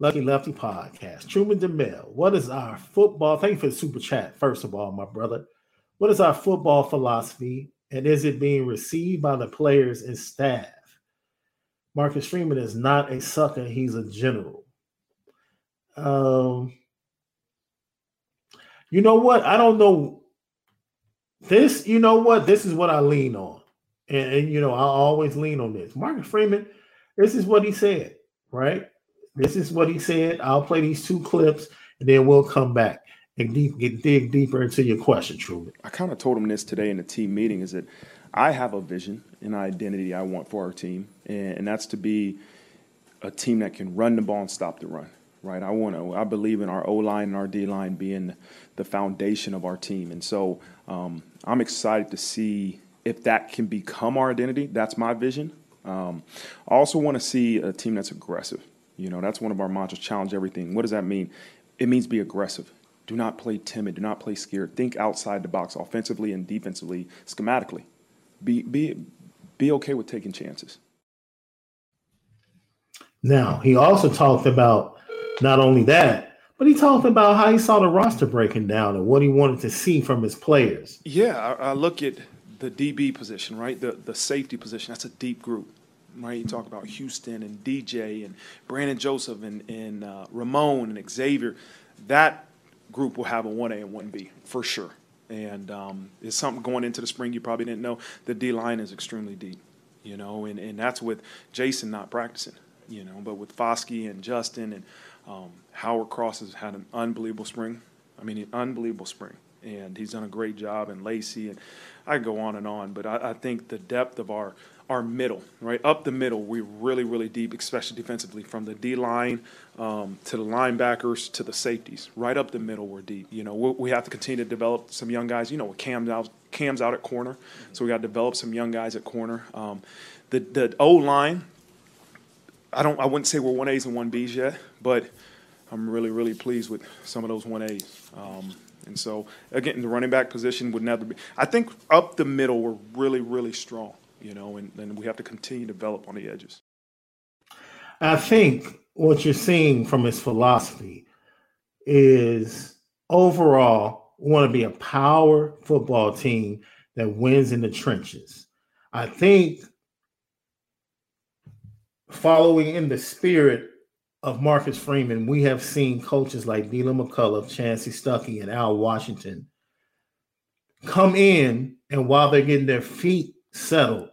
Lucky Lefty Podcast. Truman DeMille, what is our football? Thank you for the super chat, first of all, my brother. What is our football philosophy, and is it being received by the players and staff? Marcus Freeman is not a sucker, he's a general. Um, you know what? I don't know. This, you know what? This is what I lean on. And, and you know, I always lean on this. Marcus Freeman, this is what he said, right? This is what he said. I'll play these two clips and then we'll come back and deep, get dig deeper into your question, Truman. I kind of told him this today in the team meeting is that I have a vision and identity I want for our team, and, and that's to be a team that can run the ball and stop the run. Right, I want to. I believe in our O line and our D line being the foundation of our team, and so um, I'm excited to see if that can become our identity. That's my vision. Um, I also want to see a team that's aggressive. You know, that's one of our mantras challenge everything. What does that mean? It means be aggressive. Do not play timid. Do not play scared. Think outside the box offensively and defensively, schematically. Be, be, be okay with taking chances. Now, he also talked about not only that, but he talked about how he saw the roster breaking down and what he wanted to see from his players. Yeah, I, I look at the DB position, right? The the safety position. That's a deep group right? You talk about Houston and DJ and Brandon Joseph and, and uh, Ramon and Xavier. That group will have a 1A and 1B for sure. And um, it's something going into the spring you probably didn't know. The D line is extremely deep, you know, and, and that's with Jason not practicing, you know, but with Foskey and Justin and um, Howard Cross has had an unbelievable spring. I mean, an unbelievable spring. And he's done a great job, and Lacey, and I go on and on. But I, I think the depth of our our middle, right up the middle, we're really, really deep, especially defensively, from the D line um, to the linebackers to the safeties. Right up the middle, we're deep. You know, we, we have to continue to develop some young guys. You know, with Cam's out, Cam's out at corner, so we got to develop some young guys at corner. Um, the the O line, I don't, I wouldn't say we're one A's and one B's yet, but I'm really, really pleased with some of those one A's. Um, and so, again, the running back position would never be. I think up the middle, we're really, really strong you know, and, and we have to continue to develop on the edges. I think what you're seeing from his philosophy is overall we want to be a power football team that wins in the trenches. I think following in the spirit of Marcus Freeman, we have seen coaches like Deland McCullough, Chansi Stuckey, and Al Washington come in, and while they're getting their feet settled,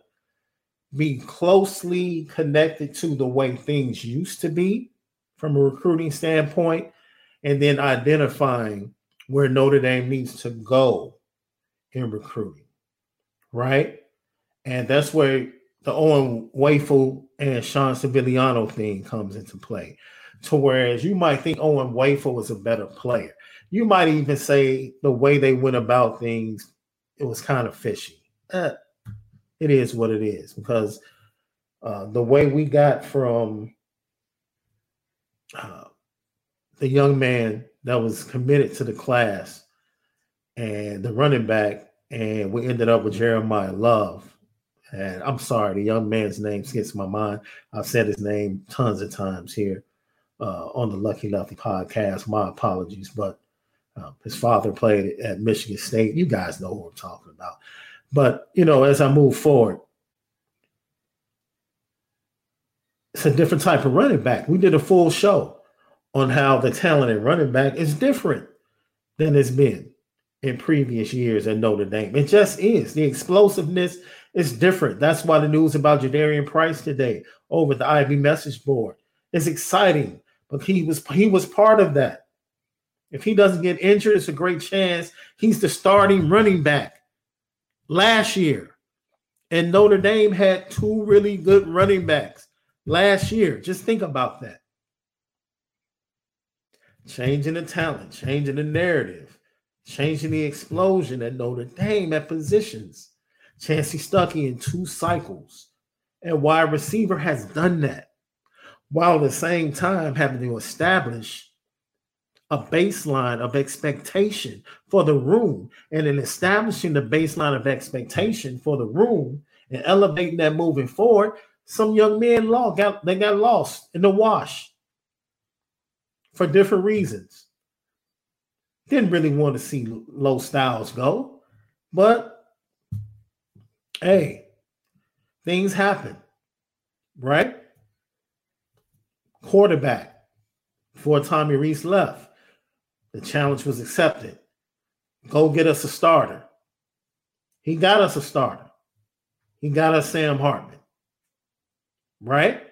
be closely connected to the way things used to be from a recruiting standpoint, and then identifying where Notre Dame needs to go in recruiting, right? And that's where the Owen Wafle and Sean Sibiliano thing comes into play. To whereas you might think Owen Wafle was a better player. You might even say the way they went about things, it was kind of fishy. Uh, it is what it is because uh, the way we got from uh, the young man that was committed to the class and the running back, and we ended up with Jeremiyah Love And I'm sorry, the young man's name skips my mind. I've said his name tons of times here uh, on the Lucky Lefty podcast. My apologies, but um, his father played at Michigan State. You guys know who I'm talking about. But you know, as I move forward, it's a different type of running back. We did a full show on how the talent at running back is different than it's been in previous years at Notre Dame. It just is. The explosiveness is different. That's why the news about Jadarian Price today over the Ivy message board is exciting. But he was he was part of that. If he doesn't get injured, it's a great chance he's the starting running back last year. And Notre Dame had two really good running backs last year. Just think about that. Changing the talent, changing the narrative, changing the explosion at Notre Dame at positions. Chansi Stuckey in two cycles. And wide receiver has done that while at the same time having to establish a baseline of expectation for the room. And in establishing the baseline of expectation for the room and elevating that moving forward, some young men lost, got, they got lost in the wash for different reasons. Didn't really want to see low styles go, but hey, things happen, right? Quarterback before Tommy Rees left, the challenge was accepted. Go get us a starter. He got us a starter. He got us Sam Hartman. Right?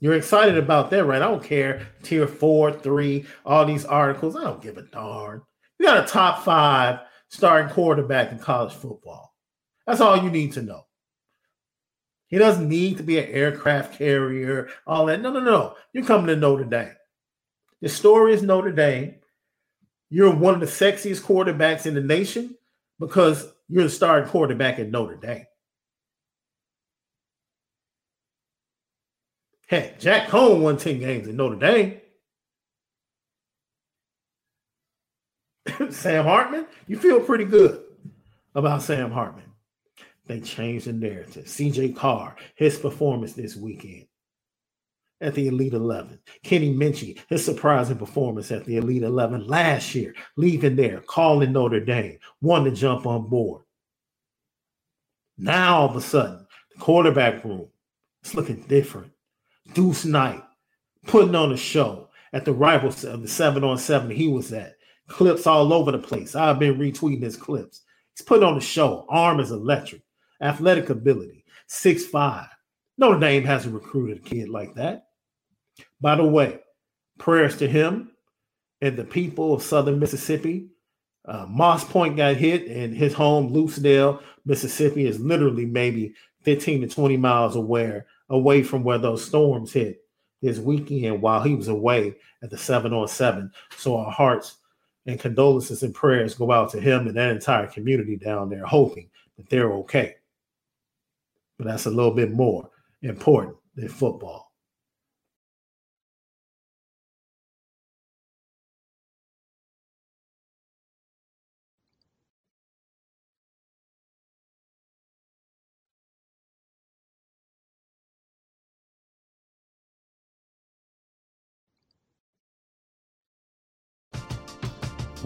You're excited about that, right? I don't care. Tier four, three, all these articles. I don't give a darn. You got a top five starting quarterback in college football. That's all you need to know. He doesn't need to be an aircraft carrier, all that. No, no, no. You're coming to Notre Dame. The story is Notre Dame. You're one of the sexiest quarterbacks in the nation because you're the starting quarterback at Notre Dame. Heck, Jack Coan won 10 games in Notre Dame. Sam Hartman, you feel pretty good about Sam Hartman. They changed the narrative. CJ Carr, his performance this weekend at the Elite 11. Kenny Minchey, his surprising performance at the Elite 11 last year, leaving there, calling Notre Dame, wanting to jump on board. Now, all of a sudden, the quarterback room is looking different. Deuce Knight putting on a show at the rival of the seven on seven he was at. Clips all over the place. I've been retweeting his clips. He's putting on a show. Arm is electric. Athletic ability. Six five. Notre Dame hasn't recruited a kid like that. By the way, prayers to him and the people of Southern Mississippi. Uh, Moss Point got hit, and his home, Lucedale, Mississippi, is literally maybe 15 to 20 miles away away from where those storms hit this weekend while he was away at the seven on seven. So our hearts and condolences and prayers go out to him and that entire community down there, hoping that they're okay. But that's a little bit more important than football.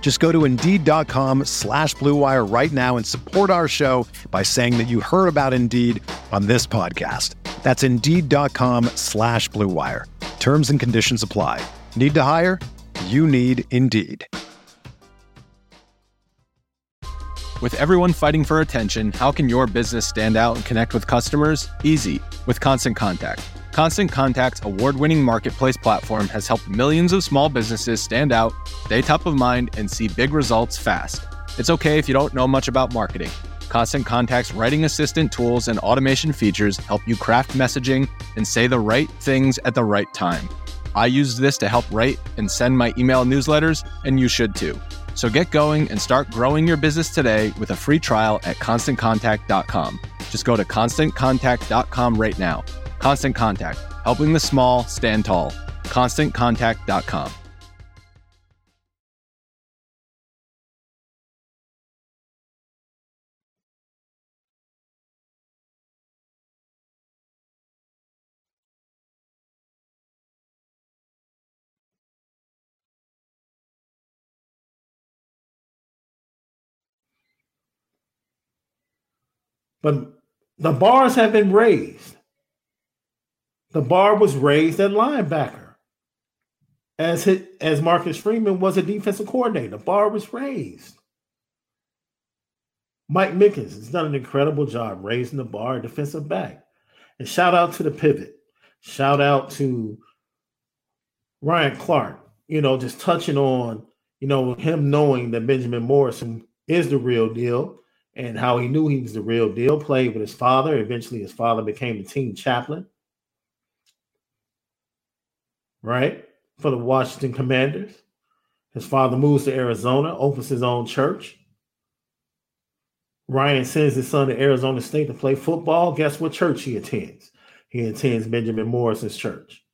Just go to Indeed.com slash BlueWire right now and support our show by saying that you heard about Indeed on this podcast. That's Indeed.com slash BlueWire. Terms and conditions apply. Need to hire? You need Indeed. With everyone fighting for attention, how can your business stand out and connect with customers? Easy, with Constant Contact. Constant Contact's award winning marketplace platform has helped millions of small businesses stand out, stay top of mind, and see big results fast. It's okay if you don't know much about marketing. Constant Contact's writing assistant tools and automation features help you craft messaging and say the right things at the right time. I use this to help write and send my email newsletters, and you should too. So get going and start growing your business today with a free trial at constantcontact.com. Just go to constantcontact.com right now. Constant Contact, helping the small stand tall. ConstantContact.com. But the bars have been raised. The bar was raised at linebacker. As as Marcus Freeman was a defensive coordinator, the bar was raised. Mike Mickens has done an incredible job raising the bar defensive back. And shout out to the pivot. Shout out to Ryan Clark, you know, just touching on, you know, him knowing that Benjamin Morrison is the real deal and how he knew he was the real deal, played with his father. Eventually, his father became the team chaplain right, for the Washington Commanders. His father moves to Arizona, opens his own church. Ryan sends his son to Arizona State to play football. Guess what church he attends? He attends Benjamin Morrison's church.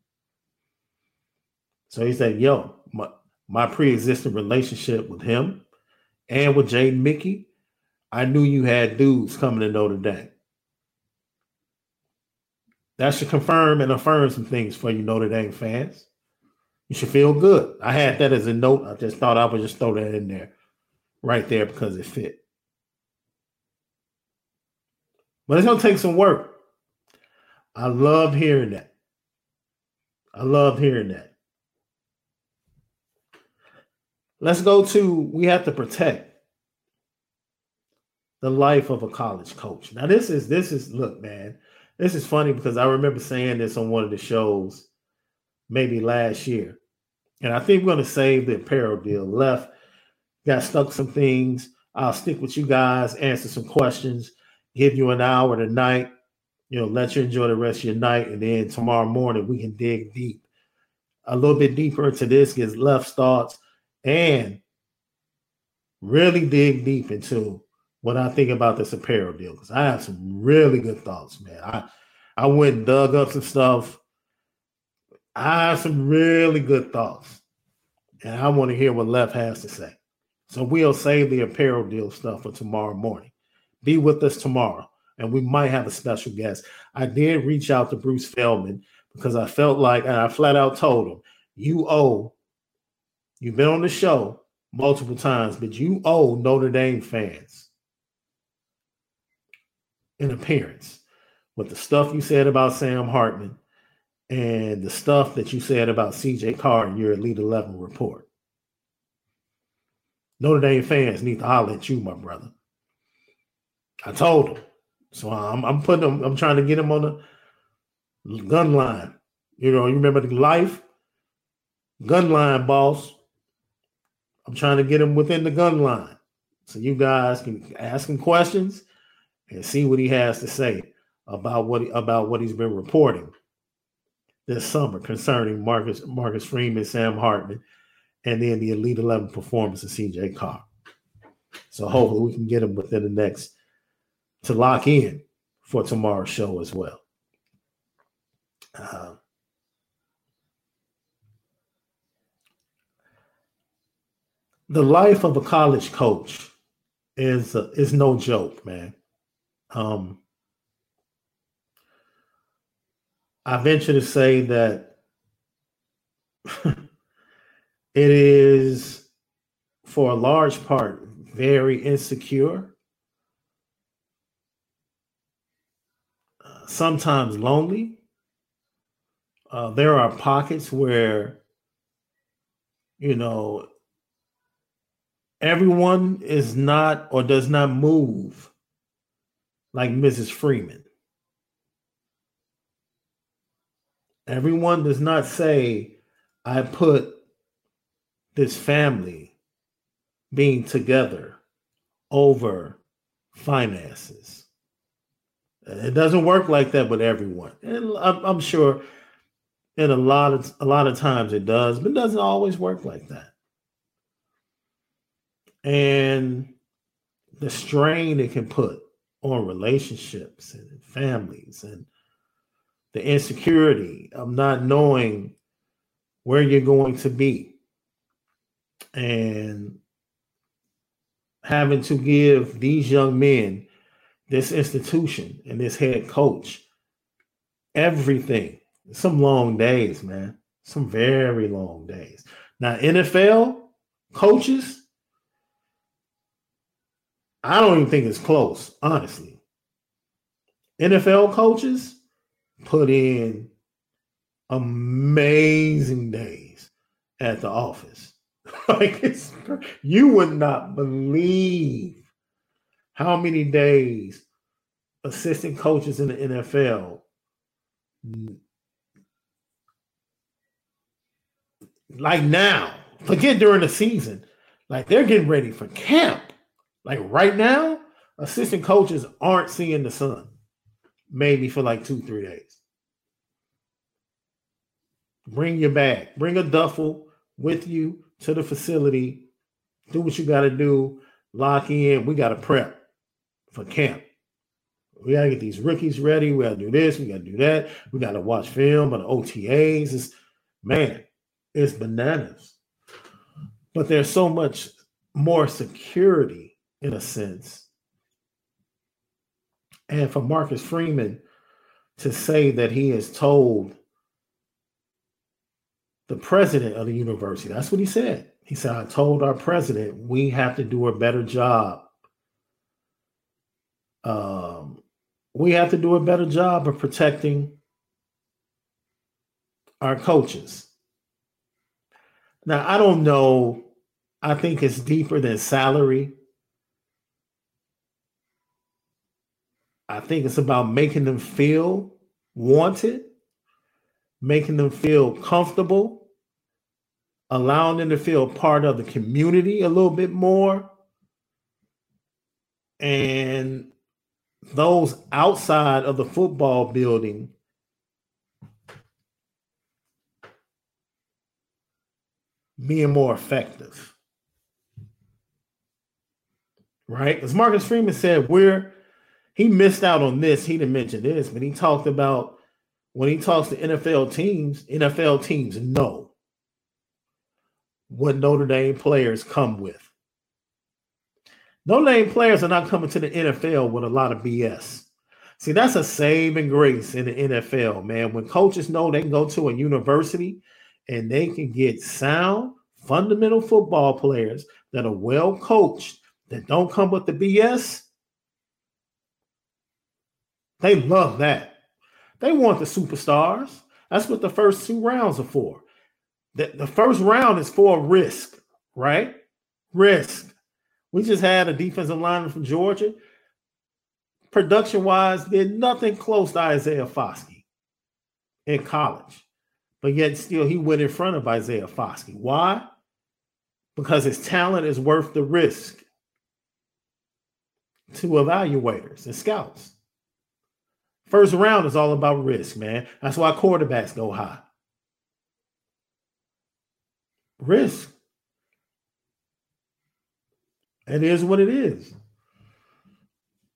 So he said, Yo, my, my pre existing relationship with him and with Jaden Mickey, I knew you had dudes coming to Notre Dame. That should confirm and affirm some things for you Notre Dame fans. You should feel good. I had that as a note. I just thought I would just throw that in there right there because it fit. But it's to take some work. I love hearing that. I love hearing that. Let's go to we have to protect the life of a college coach. Now this is this is look, man. This is funny because I remember saying this on one of the shows maybe last year. And I think we're going to save the apparel deal. Left got stuck some things. I'll stick with you guys, answer some questions, give you an hour tonight, you know, let you enjoy the rest of your night. And then tomorrow morning, we can dig deep a little bit deeper into this, get left thoughts, and really dig deep into what I think about this apparel deal because I have some really good thoughts, man. I I went and dug up some stuff. I have some really good thoughts, and I want to hear what Left has to say. So we'll save the apparel deal stuff for tomorrow morning. Be with us tomorrow, and we might have a special guest. I did reach out to Bruce Feldman because I felt like, and I flat out told him, "You owe. You've been on the show multiple times, but you owe Notre Dame fans." In appearance with the stuff you said about Sam Hartman and the stuff that you said about CJ Carr in your Elite 11 report. Notre Dame fans need to holler at you, my brother. I told him. So I'm, I'm putting him, I'm trying to get him on the gun line. You know, you remember the life gun line, boss. I'm trying to get him within the gun line. So you guys can ask him questions and see what he has to say about what about what he's been reporting this summer concerning Marcus Marcus Freeman, Sam Hartman, and then the Elite Eleven performance of CJ Carr. So hopefully we can get him within the next to lock in for tomorrow's show as well. Uh, the life of a college coach is uh, is no joke, man. Um, I venture to say that it is, for a large part, very insecure, sometimes lonely. Uh, there are pockets where, you know, everyone is not or does not move like Mrs. Freeman. Everyone does not say, I put this family being together over finances. It doesn't work like that with everyone. And I'm, sure in a lot of a lot of times it does, but it doesn't always work like that. And the strain it can put on relationships and families and the insecurity of not knowing where you're going to be and having to give these young men this institution and this head coach everything. Some long days man. Some very long days. Now nfl coaches I don't even think it's close, honestly. NFL coaches put in amazing days at the office. like it's you would not believe how many days assistant coaches in the NFL like now, forget during the season, like they're getting ready for camp. Like right now, assistant coaches aren't seeing the sun, maybe for like two, three days. Bring your bag, bring a duffel with you to the facility. Do what you got to do. Lock in. We got to prep for camp. We got to get these rookies ready. We got to do this. We got to do that. We got to watch film on the OTAs. It's, man, it's bananas. But there's so much more security in a sense. And for Marcus Freeman to say that he has told the president of the university, that's what he said. He said, I told our president we have to do a better job. Um, we have to do a better job of protecting our coaches. Now, I don't know. I think it's deeper than salary. I think it's about making them feel wanted, making them feel comfortable, allowing them to feel part of the community a little bit more. And those outside of the football building being more effective. Right? As Marcus Freeman said, we're he missed out on this. He didn't mention this, but he talked about when he talks to NFL teams, NFL teams know what Notre Dame players come with. Notre Dame players are not coming to the NFL with a lot of BS. See, that's a saving grace in the NFL, man. When coaches know they can go to a university and they can get sound, fundamental football players that are well coached, that don't come with the BS, they love that. They want the superstars. That's what the first two rounds are for. The, the first round is for risk, right? Risk. We just had a defensive lineman from Georgia. Production wise, did nothing close to Isaiah Foskey in college. But yet, still, he went in front of Isaiah Foskey. Why? Because his talent is worth the risk to evaluators and scouts. First round is all about risk, man. That's why quarterbacks go high. Risk. It is what it is.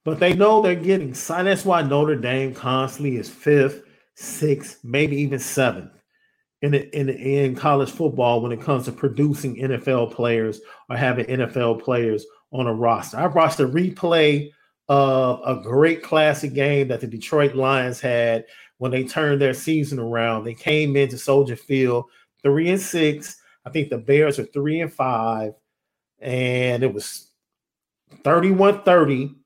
But they know they're getting signed. That's why Notre Dame constantly is fifth, sixth, maybe even seventh in in in college football when it comes to producing NFL players or having NFL players on a roster. I watched a replay of a great classic game that the Detroit Lions had when they turned their season around. They came into Soldier Field three and six. I think the Bears are three and five, and it was 31 30.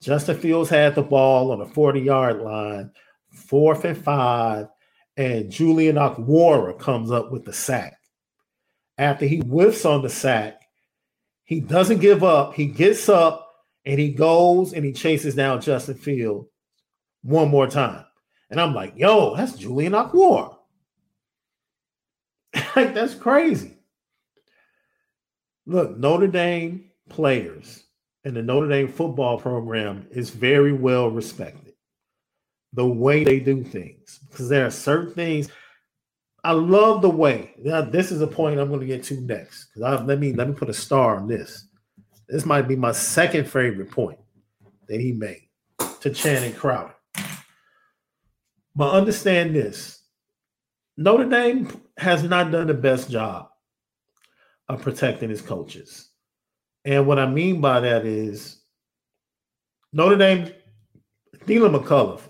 Justin Fields had the ball on the 40 yard line, fourth and five, and Julian Okwara comes up with the sack. After he whiffs on the sack, He doesn't give up. He gets up and he goes and he chases down Justin Field one more time. And I'm like, yo, that's Julian Okwara. like, that's crazy. Look, Notre Dame players and the Notre Dame football program is very well respected. The way they do things, because there are certain things. I love the way. Now, this is a point I'm going to get to next. Because let me let me put a star on this. This might be my second favorite point that he made to Channing Crowder. But understand this: Notre Dame has not done the best job of protecting his coaches. And what I mean by that is Notre Dame, Deland McCullough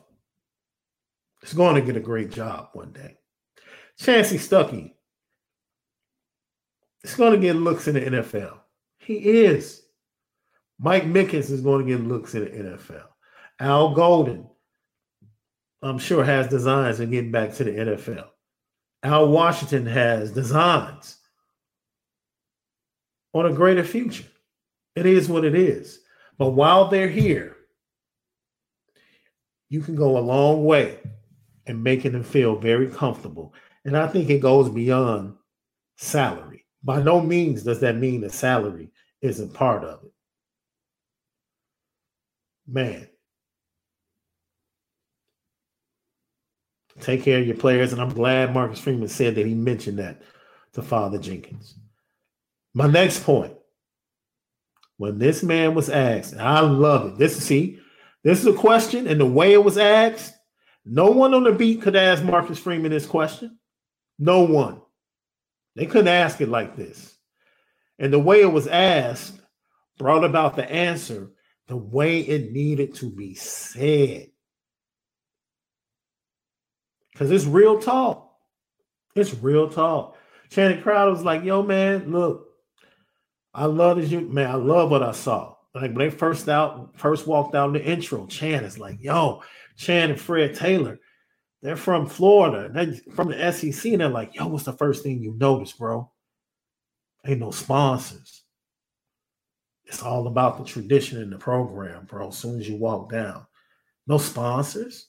is going to get a great job one day. Chansi Stuckey is going to get looks in the NFL. He is. Mike Mickens is going to get looks in the NFL. Al Golden, I'm sure, has designs of getting back to the NFL. Al Washington has designs on a greater future. It is what it is. But while they're here, you can go a long way in making them feel very comfortable. And I think it goes beyond salary. By no means does that mean the salary isn't part of it. Man, take care of your players. And I'm glad Marcus Freeman said that he mentioned that to Father Jenkins. My next point when this man was asked, I love it. This is see, this is a question, and the way it was asked, no one on the beat could ask Marcus Freeman this question. No one. They couldn't ask it like this. And the way it was asked brought about the answer the way it needed to be said. Because it's real talk. It's real talk. Channing Crowder was like, yo, man, look, I love this, man. I love what I saw. Like when they first out, first walked out in the intro, Chan is like, yo, Chan and Fred Taylor, they're from Florida, they're from the SEC, and they're like, yo, what's the first thing you notice, bro? Ain't no sponsors. It's all about the tradition in the program, bro. As soon as you walk down, no sponsors.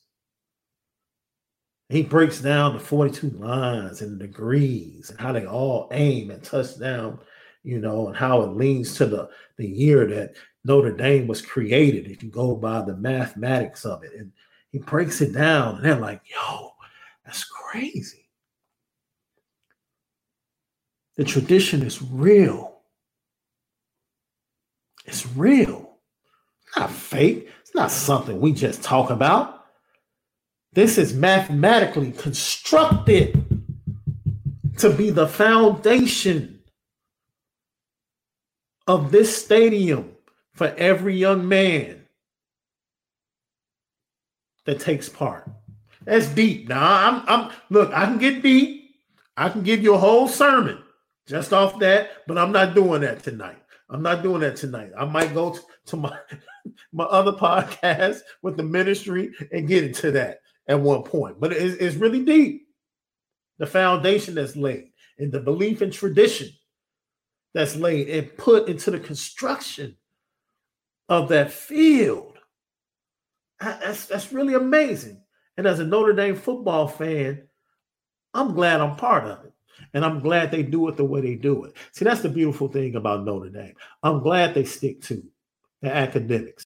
He breaks down the 42 lines and the degrees and how they all aim and touchdown you know, and how it leans to the the year that Notre Dame was created. If you go by the mathematics of it, and he breaks it down, and they're like, "Yo, that's crazy." The tradition is real. It's real. It's not fake. It's not something we just talk about. This is mathematically constructed to be the foundation of this stadium for every young man that takes part. That's deep. Now I'm I'm look, I can get deep. I can give you a whole sermon just off that, but I'm not doing that tonight. I'm not doing that tonight. I might go to, to my my other podcast with the ministry and get into that at one point. But it's, it's really deep. The foundation that's laid and the belief and tradition that's laid and put into the construction of that field. That's, that's really amazing. And as a Notre Dame football fan, I'm glad I'm part of it. And I'm glad they do it the way they do it. See, that's the beautiful thing about Notre Dame. I'm glad they stick to the academics.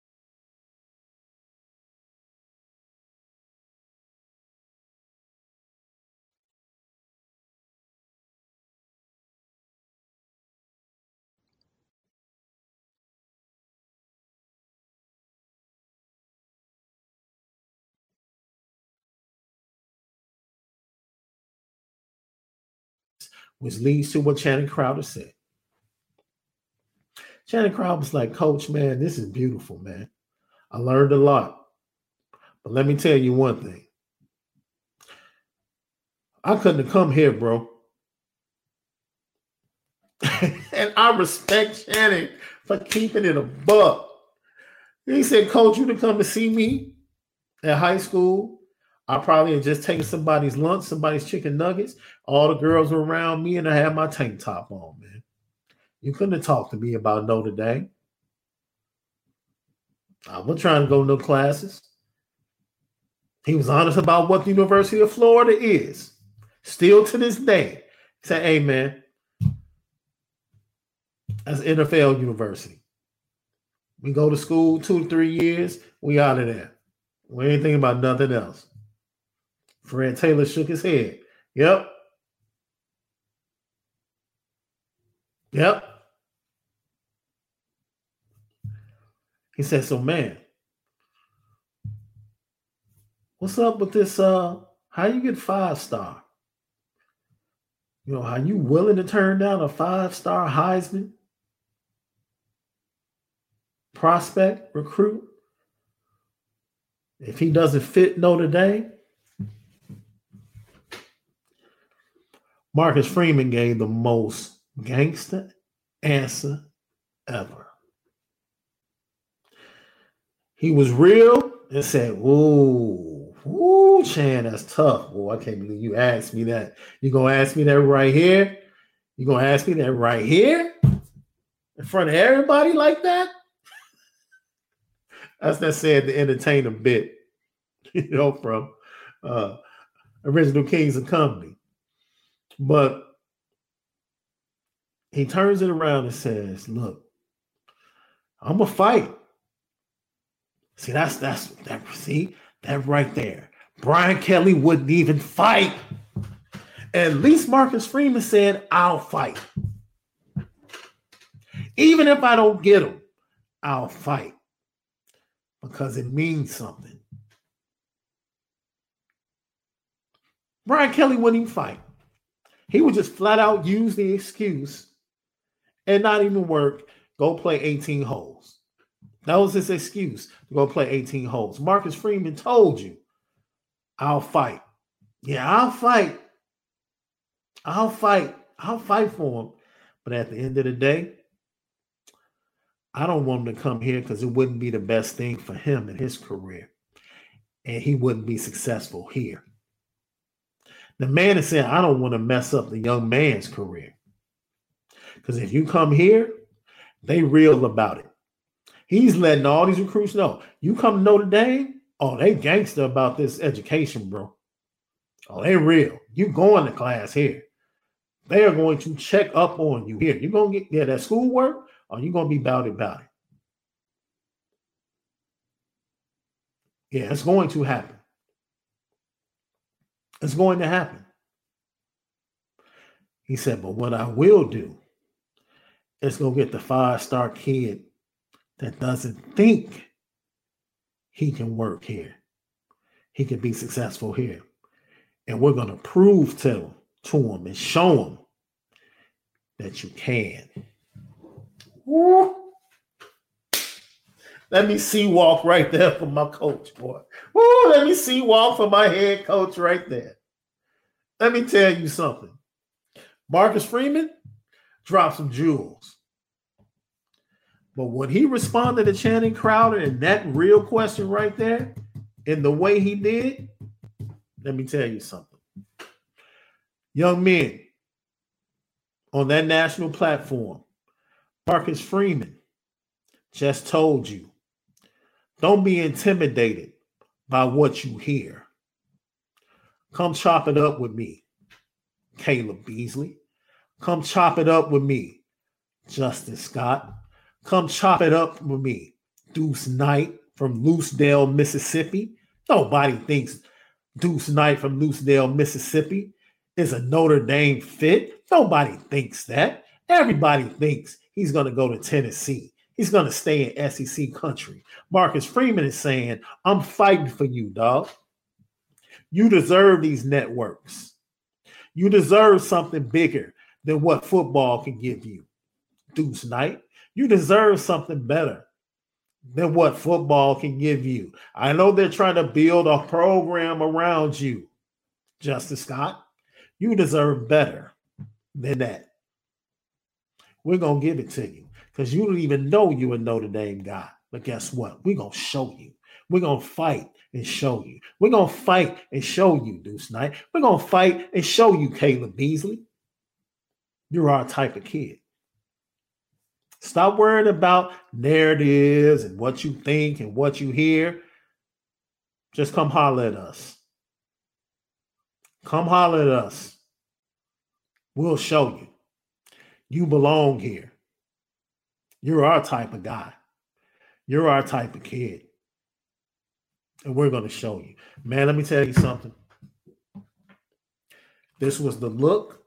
Which leads to what Channing Crowder said. Channing Crowder was like, Coach, man, this is beautiful, man. I learned a lot. But let me tell you one thing. I couldn't have come here, bro. and I respect Channing for keeping it a buck. He said, Coach, you to come to see me at high school I probably had just taken somebody's lunch, somebody's chicken nuggets. All the girls were around me, and I had my tank top on, man. You couldn't have talked to me about Notre Dame. I was trying to go to no classes. He was honest about what the University of Florida is. Still to this day. Said, hey, man, that's NFL university. We go to school two to three years, we out of there. We ain't thinking about nothing else. Fred Taylor shook his head. Yep. Yep. He said, So man, what's up with this? Uh, how you get five star? You know, are you willing to turn down a five star Heisman prospect recruit if he doesn't fit Notre Dame? Marcus Freeman gave the most gangster answer ever. He was real and said, Ooh, ooh, Chan, that's tough. Boy, I can't believe you asked me that. You gonna ask me that right here? You gonna ask me that right here? In front of everybody like that? That's that said to entertain a bit, you know, from uh original Kings and Comedy. But he turns it around and says, Look, I'm gonna fight. See, that's that's that see that right there. Brian Kelly wouldn't even fight. At least Marcus Freeman said, I'll fight. Even if I don't get him, I'll fight because it means something. Brian Kelly wouldn't even fight. He would just flat out use the excuse and not even work, go play 18 holes. That was his excuse to go play 18 holes. Marcus Freeman told you, I'll fight. Yeah, I'll fight. I'll fight. I'll fight for him. But at the end of the day, I don't want him to come here because it wouldn't be the best thing for him in his career. And he wouldn't be successful here. The man is saying, I don't want to mess up the young man's career. Because if you come here, they real about it. He's letting all these recruits know. You come to Notre Dame, oh, they gangster about this education, bro. Oh, they real. You going to class here. They are going to check up on you here. You're gonna get yeah, that schoolwork, or you gonna be about it about it. Yeah, it's going to happen. It's going to happen. He said, but what I will do is go get the five star kid that doesn't think he can work here. He can be successful here. And we're going to prove to him, to him and show him that you can. Let me see walk right there for my coach, boy. Woo, let me see walk for my head coach right there. Let me tell you something. Marcus Freeman dropped some jewels. But when he responded to Channing Crowder and that real question right there, in the way he did, let me tell you something. Young men on that national platform, Marcus Freeman just told you. Don't be intimidated by what you hear. Come chop it up with me, Caleb Beasley. Come chop it up with me, Justin Scott. Come chop it up with me, Deuce Knight from Lucedale, Mississippi. Nobody thinks Deuce Knight from Lucedale, Mississippi is a Notre Dame fit. Nobody thinks that. Everybody thinks he's going to go to Tennessee. He's going to stay in SEC country. Marcus Freeman is saying, I'm fighting for you, dog. You deserve these networks. You deserve something bigger than what football can give you. Deuce Knight, you deserve something better than what football can give you. I know they're trying to build a program around you, Justin Scott. You deserve better than that. We're going to give it to you because you don't even know you a Notre Dame guy. But guess what? We're going to show you. We're going to fight and show you. We're going to fight and show you, Deuce Knight. We're going to fight and show you, Caleb Beasley. You're our type of kid. Stop worrying about narratives and what you think and what you hear. Just come holler at us. Come holler at us. We'll show you. You belong here. You're our type of guy. You're our type of kid. And we're going to show you. Man, let me tell you something. This was the look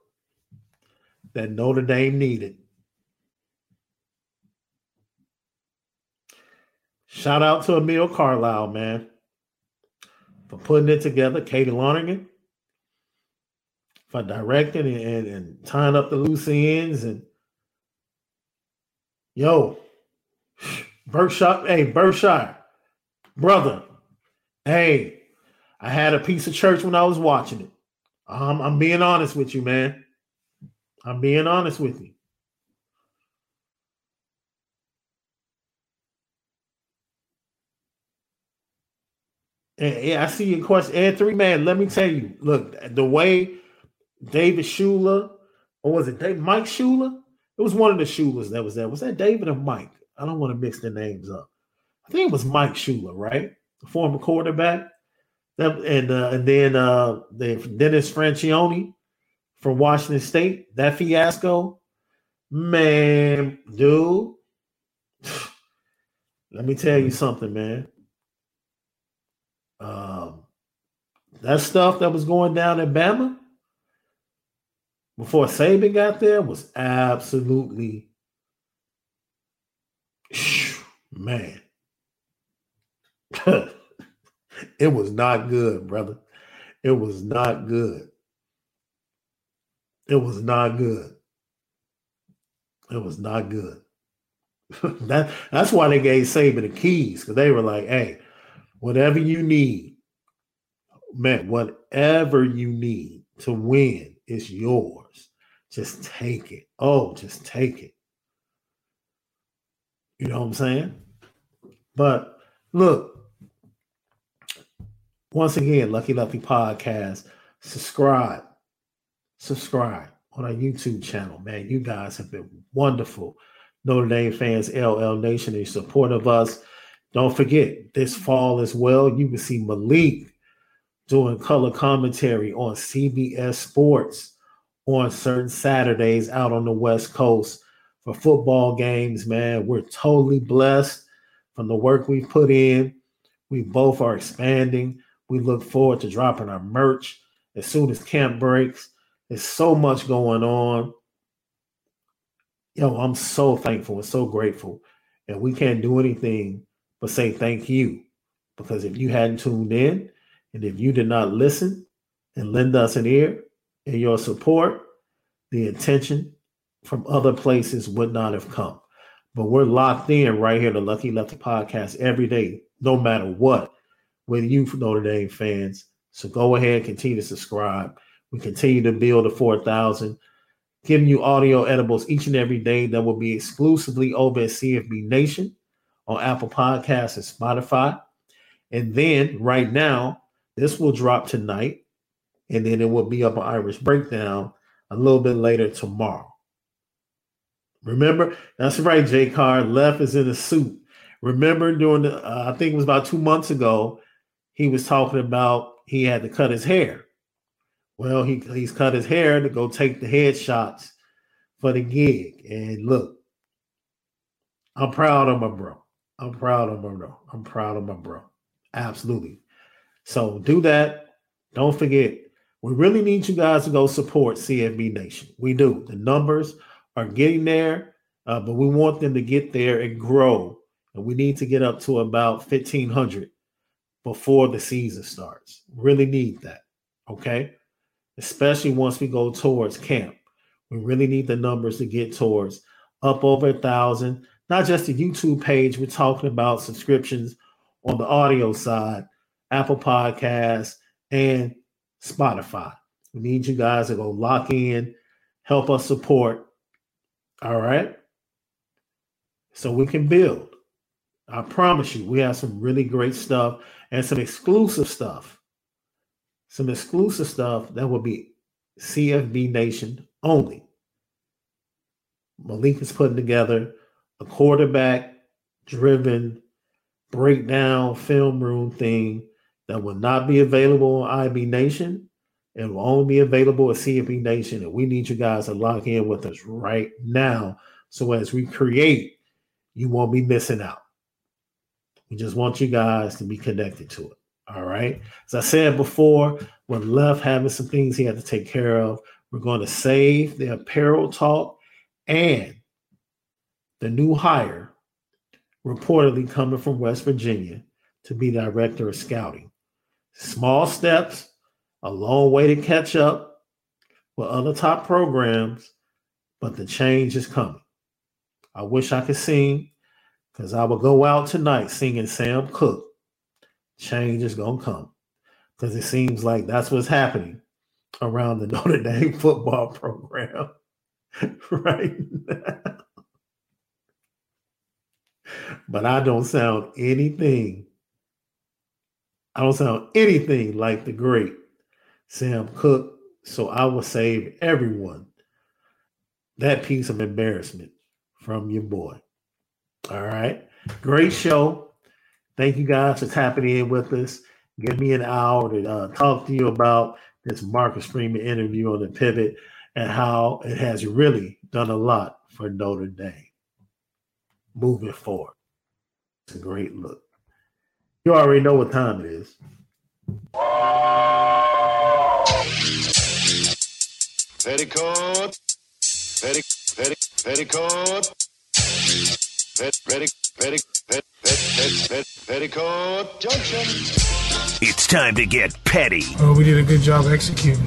that Notre Dame needed. Shout out to Emil Carlisle, man, for putting it together. Katie Lonergan for directing and, and, and tying up the loose ends. And yo, Berkshire, hey, Berkshire, brother, hey, I had a piece of church when I was watching it. Um, I'm being honest with you, man. I'm being honest with you. Yeah, I see your question. And three man, let me tell you, look, the way David Shula, or was it Mike Shula? It was one of the Shulas that was there. Was that David or Mike? I don't want to mix the names up. I think it was Mike Shula, right? The former quarterback. That, and uh, and then uh, the Dennis Franchione from Washington State. That fiasco, man, dude. Let me tell you something, man. Um, that stuff that was going down at Bama before Saban got there was absolutely man. it was not good, brother. It was not good. It was not good. It was not good. that that's why they gave Saban the keys because they were like, "Hey, whatever you need, man, whatever you need to win is yours. Just take it. Oh, just take it. You know what I'm saying? But look, once again, Lucky Lucky Podcast, subscribe, subscribe on our YouTube channel, man. You guys have been wonderful. Notre Dame fans, LL Nation, in support of us. Don't forget, this fall as well, you can see Malik doing color commentary on CBS Sports on certain Saturdays out on the West Coast for football games, man. We're totally blessed from the work we've put in. We both are expanding. We look forward to dropping our merch as soon as camp breaks. There's so much going on. Yo, I'm so thankful and so grateful. And we can't do anything but say thank you. Because if you hadn't tuned in and if you did not listen and lend us an ear and your support, the attention from other places would not have come. But we're locked in right here, the Lucky Lefty podcast every day, no matter what, with you Notre Dame fans. So go ahead, and continue to subscribe. We continue to build the 4,000, giving you audio edibles each and every day that will be exclusively over at CFB Nation on Apple Podcasts and Spotify. And then right now, this will drop tonight, and then it will be up on Irish Breakdown a little bit later tomorrow. Remember, that's right, J. Card. Left is in a suit. Remember, during the, uh, I think it was about two months ago, he was talking about he had to cut his hair. Well, he he's cut his hair to go take the headshots for the gig. And look, I'm proud of my bro. I'm proud of my bro. I'm proud of my bro. Absolutely. So do that. Don't forget, we really need you guys to go support CFB Nation. We do. The numbers are getting there, uh, but we want them to get there and grow. And we need to get up to about 1,500 before the season starts. Really need that. Okay. Especially once we go towards camp. We really need the numbers to get towards up over a thousand. Not just the YouTube page, we're talking about subscriptions on the audio side, Apple Podcasts, and Spotify. We need you guys to go lock in, help us support. All right. So we can build. I promise you, we have some really great stuff and some exclusive stuff. Some exclusive stuff that will be CFB Nation only. Malik is putting together a quarterback driven breakdown film room thing that will not be available on IB Nation. It will only be available at CFB Nation. And we need you guys to lock in with us right now. So as we create, you won't be missing out. We just want you guys to be connected to it. All right. As I said before, when left having some things he had to take care of, we're going to save the apparel talk and the new hire, reportedly coming from West Virginia to be director of scouting. Small steps, a long way to catch up with other top programs, but the change is coming. I wish I could sing because I will go out tonight singing Sam Cooke. Change is going to come because it seems like that's what's happening around the Notre Dame football program right now. But I don't sound anything I don't sound anything like the great Sam Cooke. So I will save everyone that piece of embarrassment from your boy. All right. Great show. Thank you guys for tapping in with us. Give me an hour to uh, talk to you about this Marcus Freeman interview on the pivot and how it has really done a lot for Notre Dame moving forward. It's a great look. You already know what time it is. Petticoat. Petti, petti, petticoat. Pet, petti, petti, pet, pet, pet, pet, petticoat junction. It's time to get petty Oh, we did a good job executing.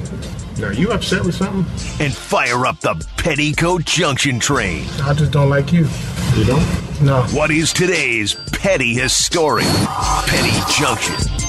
Are you upset with something? and fire up the Petticoat Junction train. I just don't like you. You don't? No. What is today's petty historic Petty Junction?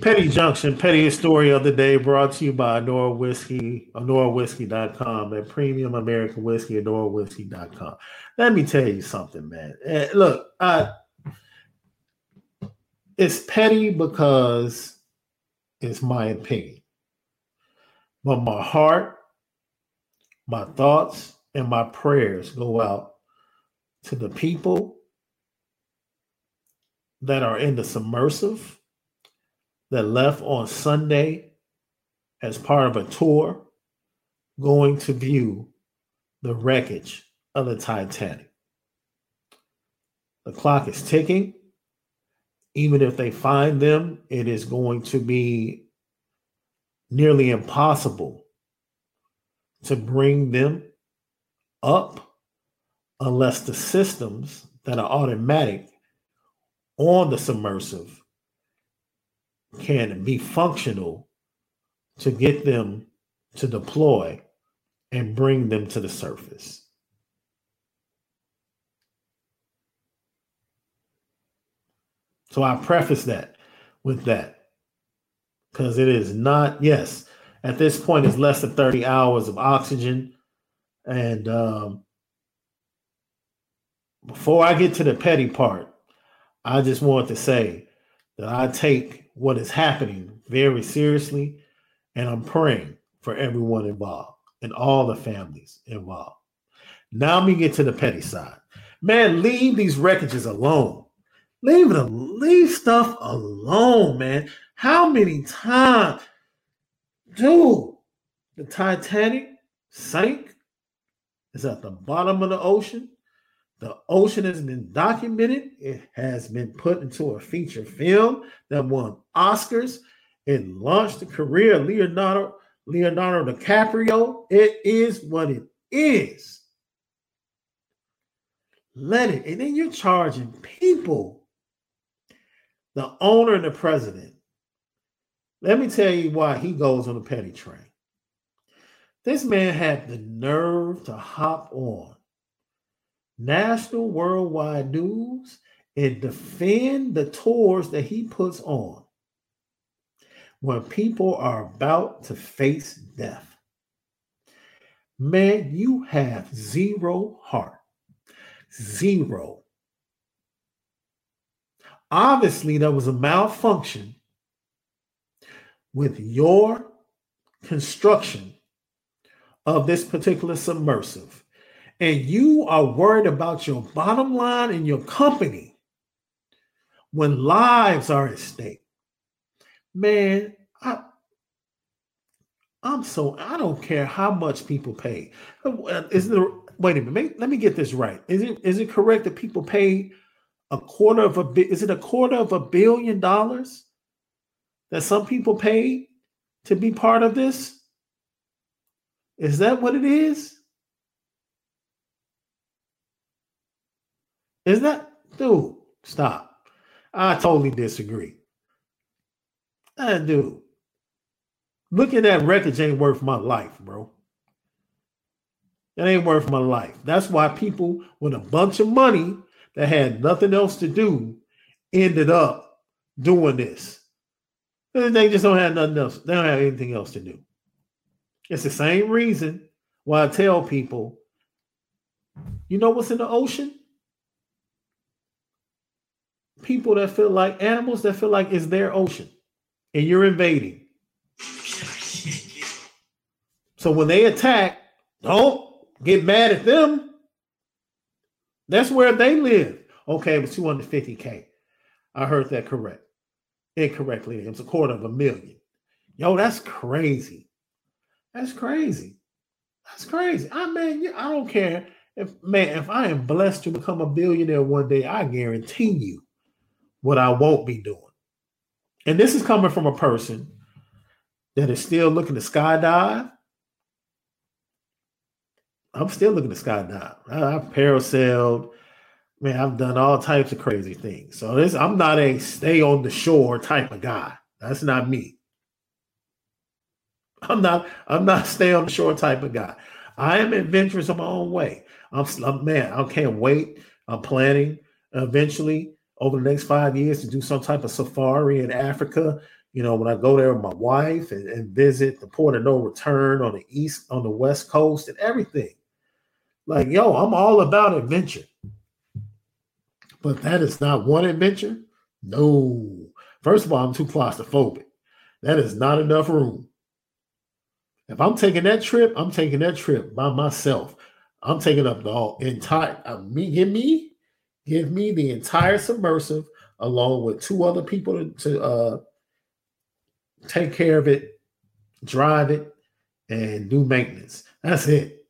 Petty Junction, Petty Story of the Day, brought to you by Nora Whiskey, NoraWhiskey.com, and Premium American Whiskey at NoraWhiskey.com. Let me tell you something, man. Eh, look, I, it's petty because it's my opinion. But my heart, my thoughts, and my prayers go out to the people that are in the submersive that left on Sunday as part of a tour going to view the wreckage of the Titanic. The clock is ticking. Even if they find them, it is going to be nearly impossible to bring them up unless the systems that are automatic on the submersive can be functional to get them to deploy and bring them to the surface. So I preface that with that because it is not, yes, at this point, it's less than 30 hours of oxygen. And um, before I get to the petty part, I just want to say that I take what is happening very seriously, and I'm praying for everyone involved and all the families involved. Now me get to the petty side. Man, leave these wreckages alone. Leave it, leave stuff alone, man. How many times, dude? The Titanic sank. It's at the bottom of the ocean. The ocean has been documented. It has been put into a feature film that won Oscars. It launched the career of Leonardo Leonardo DiCaprio. It is what it is. Let it. And then you're charging people, the owner and the president. Let me tell you why he goes on a petty train. This man had the nerve to hop on national worldwide news and defend the tours that he puts on when people are about to face death. Man, you have zero heart. Zero. Obviously, there was a malfunction with your construction of this particular submersive, and you are worried about your bottom line and your company when lives are at stake. Man, I, I'm so I don't care how much people pay. Uh, is there wait a minute? Let me get this right. Is it is it correct that people pay a quarter of a? Is it a quarter of a billion dollars that some people pay to be part of this? Is that what it is? Is that dude? Stop. I totally disagree. Uh, I do. Looking at that records ain't worth my life, bro. It ain't worth my life. That's why people with a bunch of money that had nothing else to do ended up doing this. They just don't have nothing else. They don't have anything else to do. It's the same reason why I tell people, you know what's in the ocean? People that feel like animals that feel like it's their ocean and you're invading. So when they attack, don't get mad at them. That's where they live. Okay, it was 250K. I heard that correct. Incorrectly. It was a quarter of a million. Yo, that's crazy. That's crazy. That's crazy. I mean, I don't care if man, if I am blessed to become a billionaire one day, I guarantee you what I won't be doing. And this is coming from a person that is still looking to skydive. I'm still looking to skydive. I've parasailed. Man, I've done all types of crazy things. So this, I'm not a stay on the shore type of guy. That's not me. I'm not. I'm not stay on the shore type of guy. I am adventurous in my own way. I'm, I'm man. I can't wait. I'm planning eventually over the next five years to do some type of safari in Africa. You know, when I go there with my wife and, and visit the port of no return on the east, on the west coast, and everything. Like, yo, I'm all about adventure. But that is not one adventure. No. First of all, I'm too claustrophobic. That is not enough room. If I'm taking that trip, I'm taking that trip by myself. I'm taking up the whole entire uh, me. Give me, give me the entire submersive along with two other people to, uh, take care of it, drive it, and do maintenance. That's it.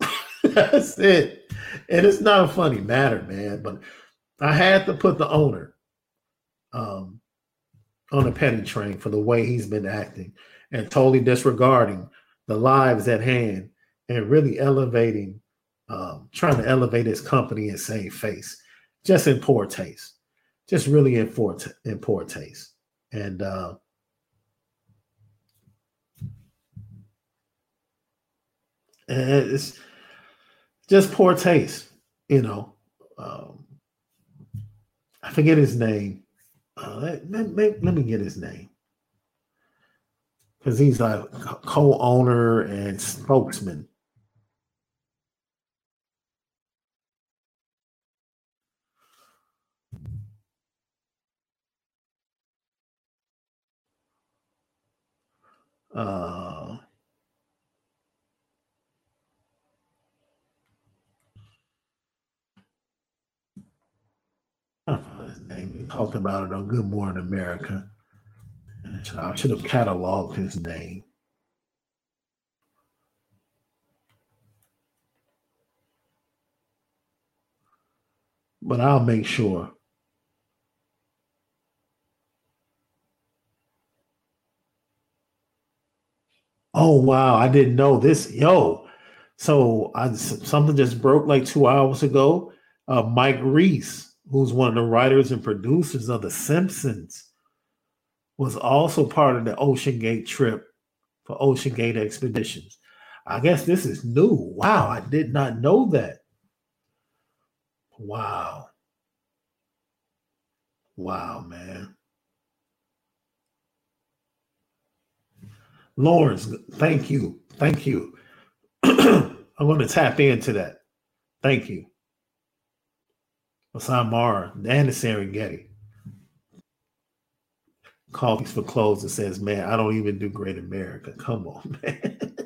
That's it. And it's not a funny matter, man. But I had to put the owner um, on a petty train for the way he's been acting and totally disregarding the lives at hand and really elevating, um, trying to elevate his company and save face, just in poor taste, just really in poor, t- in poor taste. And uh, it's just poor taste, you know. Um, I forget his name. Uh, let, let, let me get his name because he's a co-owner and spokesman. Uh, I don't know his name. Talked about it on Good Morning America. I should have cataloged his name. But I'll make sure. Oh wow, I didn't know this. Yo, so I, something just broke like two hours ago. Uh, Mike Reiss, who's one of the writers and producers of The Simpsons, was also part of the OceanGate trip for OceanGate Expeditions. I guess this is new. Wow, I did not know that. Wow. Wow, man. Lawrence, thank you. Thank you. I'm going to tap into that. Thank you. Masai Mara and the Serengeti. Coffees for clothes and says, Man, I don't even do Great America. Come on, man.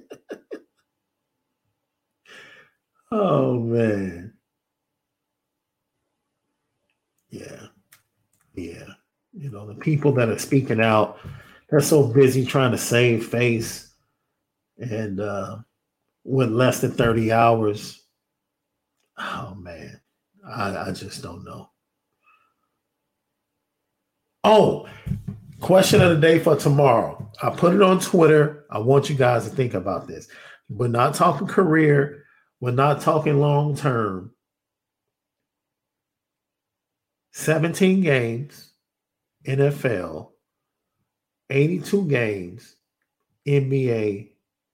oh, man. Yeah. Yeah. You know, the people that are speaking out, they're so busy trying to save face. And uh, with less than 30 hours, oh man, I, I just don't know. Oh, question of the day for tomorrow. I put it on Twitter. I want you guys to think about this. We're not talking career, we're not talking long term. 17 games, NFL, 82 games, NBA,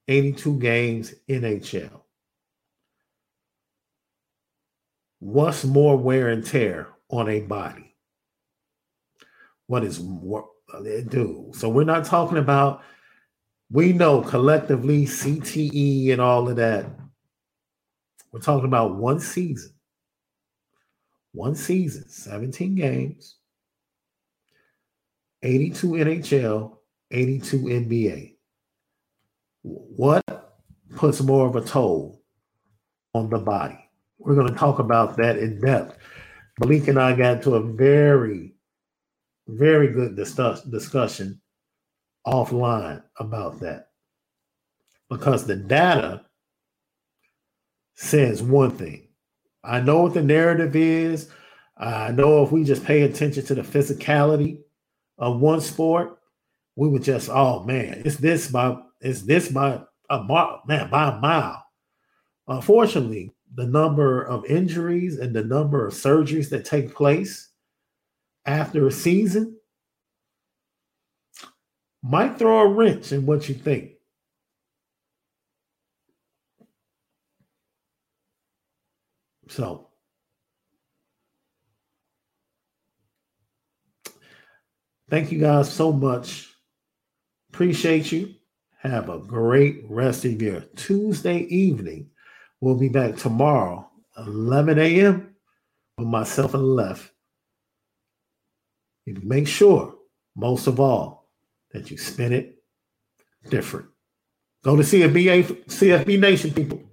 82 games, NHL. What's more wear and tear on a body? What is more they do? So we're not talking about, we know collectively CTE and all of that. We're talking about one season one season, 17 games, 82 NHL, 82 NBA. What puts more of a toll on the body? We're going to talk about that in depth. Malik and I got to a very, very good discuss, discussion offline about that because the data says one thing I know what the narrative is. I know if we just pay attention to the physicality of one sport, we would just, oh man, it's this by it's this by a mile, man, by a mile. Unfortunately, the number of injuries and the number of surgeries that take place after a season might throw a wrench in what you think. So, thank you guys so much. Appreciate you. Have a great rest of your Tuesday evening. We'll be back tomorrow, 11 a.m. with myself and left. make sure, most of all, that you spin it different. Go to CFBA, CFB Nation, people.